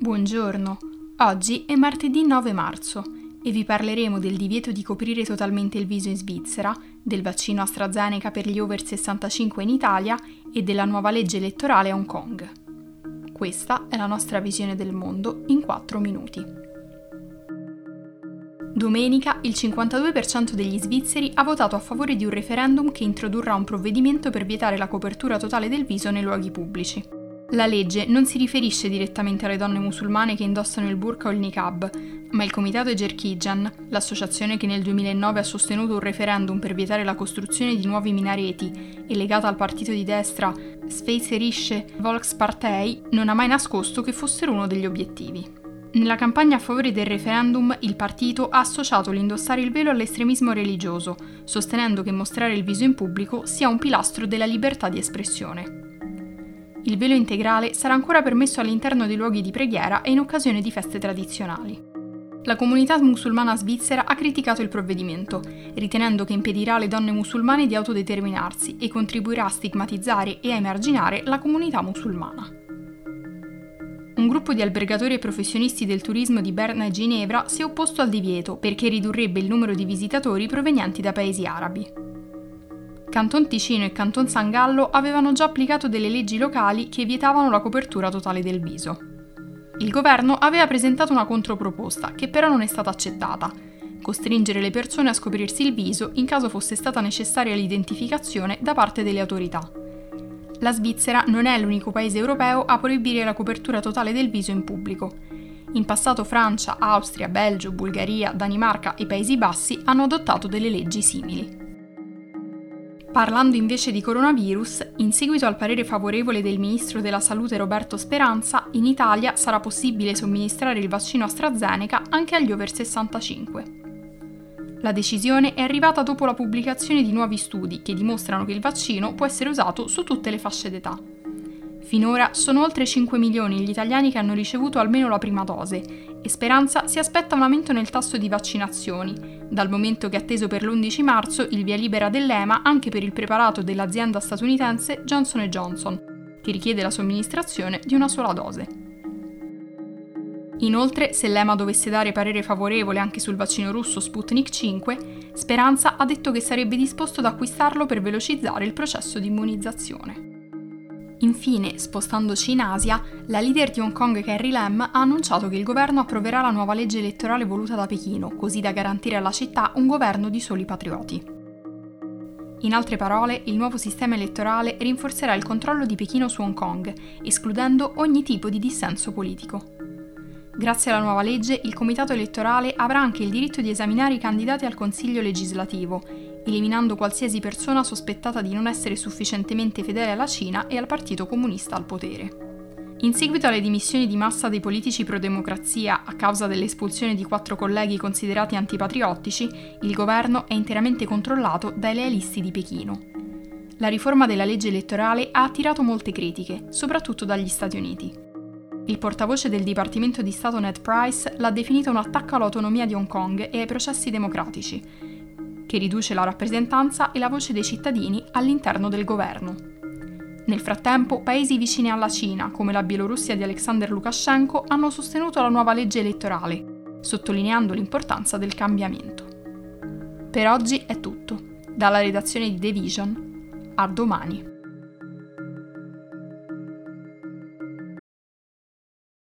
Buongiorno, oggi è martedì 9 marzo e vi parleremo del divieto di coprire totalmente il viso in Svizzera, del vaccino AstraZeneca per gli over 65 in Italia e della nuova legge elettorale a Hong Kong. Questa è la nostra visione del mondo in 4 minuti. Domenica il 52% degli svizzeri ha votato a favore di un referendum che introdurrà un provvedimento per vietare la copertura totale del viso nei luoghi pubblici. La legge non si riferisce direttamente alle donne musulmane che indossano il burqa o il niqab, ma il comitato Ejerkijan, l'associazione che nel 2009 ha sostenuto un referendum per vietare la costruzione di nuovi minareti e legata al partito di destra Sveizerische Volkspartei, non ha mai nascosto che fossero uno degli obiettivi. Nella campagna a favore del referendum il partito ha associato l'indossare il velo all'estremismo religioso, sostenendo che mostrare il viso in pubblico sia un pilastro della libertà di espressione. Il velo integrale sarà ancora permesso all'interno dei luoghi di preghiera e in occasione di feste tradizionali. La comunità musulmana svizzera ha criticato il provvedimento, ritenendo che impedirà alle donne musulmane di autodeterminarsi e contribuirà a stigmatizzare e a emarginare la comunità musulmana. Un gruppo di albergatori e professionisti del turismo di Berna e Ginevra si è opposto al divieto perché ridurrebbe il numero di visitatori provenienti da paesi arabi. Canton Ticino e Canton San Gallo avevano già applicato delle leggi locali che vietavano la copertura totale del viso. Il governo aveva presentato una controproposta, che però non è stata accettata, costringere le persone a scoprirsi il viso in caso fosse stata necessaria l'identificazione da parte delle autorità. La Svizzera non è l'unico paese europeo a proibire la copertura totale del viso in pubblico. In passato Francia, Austria, Belgio, Bulgaria, Danimarca e Paesi Bassi hanno adottato delle leggi simili. Parlando invece di coronavirus, in seguito al parere favorevole del ministro della Salute Roberto Speranza, in Italia sarà possibile somministrare il vaccino AstraZeneca anche agli over 65. La decisione è arrivata dopo la pubblicazione di nuovi studi che dimostrano che il vaccino può essere usato su tutte le fasce d'età. Finora sono oltre 5 milioni gli italiani che hanno ricevuto almeno la prima dose e Speranza si aspetta un aumento nel tasso di vaccinazioni, dal momento che è atteso per l'11 marzo il via libera dell'EMA anche per il preparato dell'azienda statunitense Johnson Johnson, che richiede la somministrazione di una sola dose. Inoltre, se l'EMA dovesse dare parere favorevole anche sul vaccino russo Sputnik 5, Speranza ha detto che sarebbe disposto ad acquistarlo per velocizzare il processo di immunizzazione. Infine, spostandoci in Asia, la leader di Hong Kong Carrie Lam ha annunciato che il governo approverà la nuova legge elettorale voluta da Pechino, così da garantire alla città un governo di soli patrioti. In altre parole, il nuovo sistema elettorale rinforzerà il controllo di Pechino su Hong Kong, escludendo ogni tipo di dissenso politico. Grazie alla nuova legge, il comitato elettorale avrà anche il diritto di esaminare i candidati al Consiglio legislativo eliminando qualsiasi persona sospettata di non essere sufficientemente fedele alla Cina e al Partito Comunista al potere. In seguito alle dimissioni di massa dei politici pro-democrazia a causa dell'espulsione di quattro colleghi considerati antipatriottici, il governo è interamente controllato dai lealisti di Pechino. La riforma della legge elettorale ha attirato molte critiche, soprattutto dagli Stati Uniti. Il portavoce del Dipartimento di Stato Ned Price l'ha definita un attacco all'autonomia di Hong Kong e ai processi democratici, che riduce la rappresentanza e la voce dei cittadini all'interno del governo. Nel frattempo, paesi vicini alla Cina, come la Bielorussia di Alexander Lukashenko, hanno sostenuto la nuova legge elettorale, sottolineando l'importanza del cambiamento. Per oggi è tutto. Dalla redazione di The Vision, a domani.